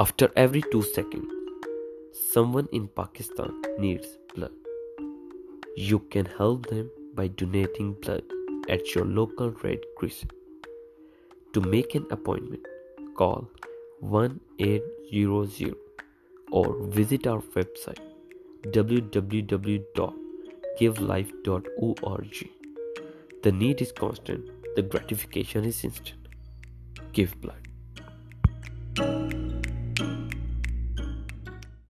After every 2 seconds, someone in Pakistan needs blood. You can help them by donating blood at your local Red Crescent. To make an appointment, call 1800 or visit our website www.givelife.org. The need is constant, the gratification is instant. Give blood.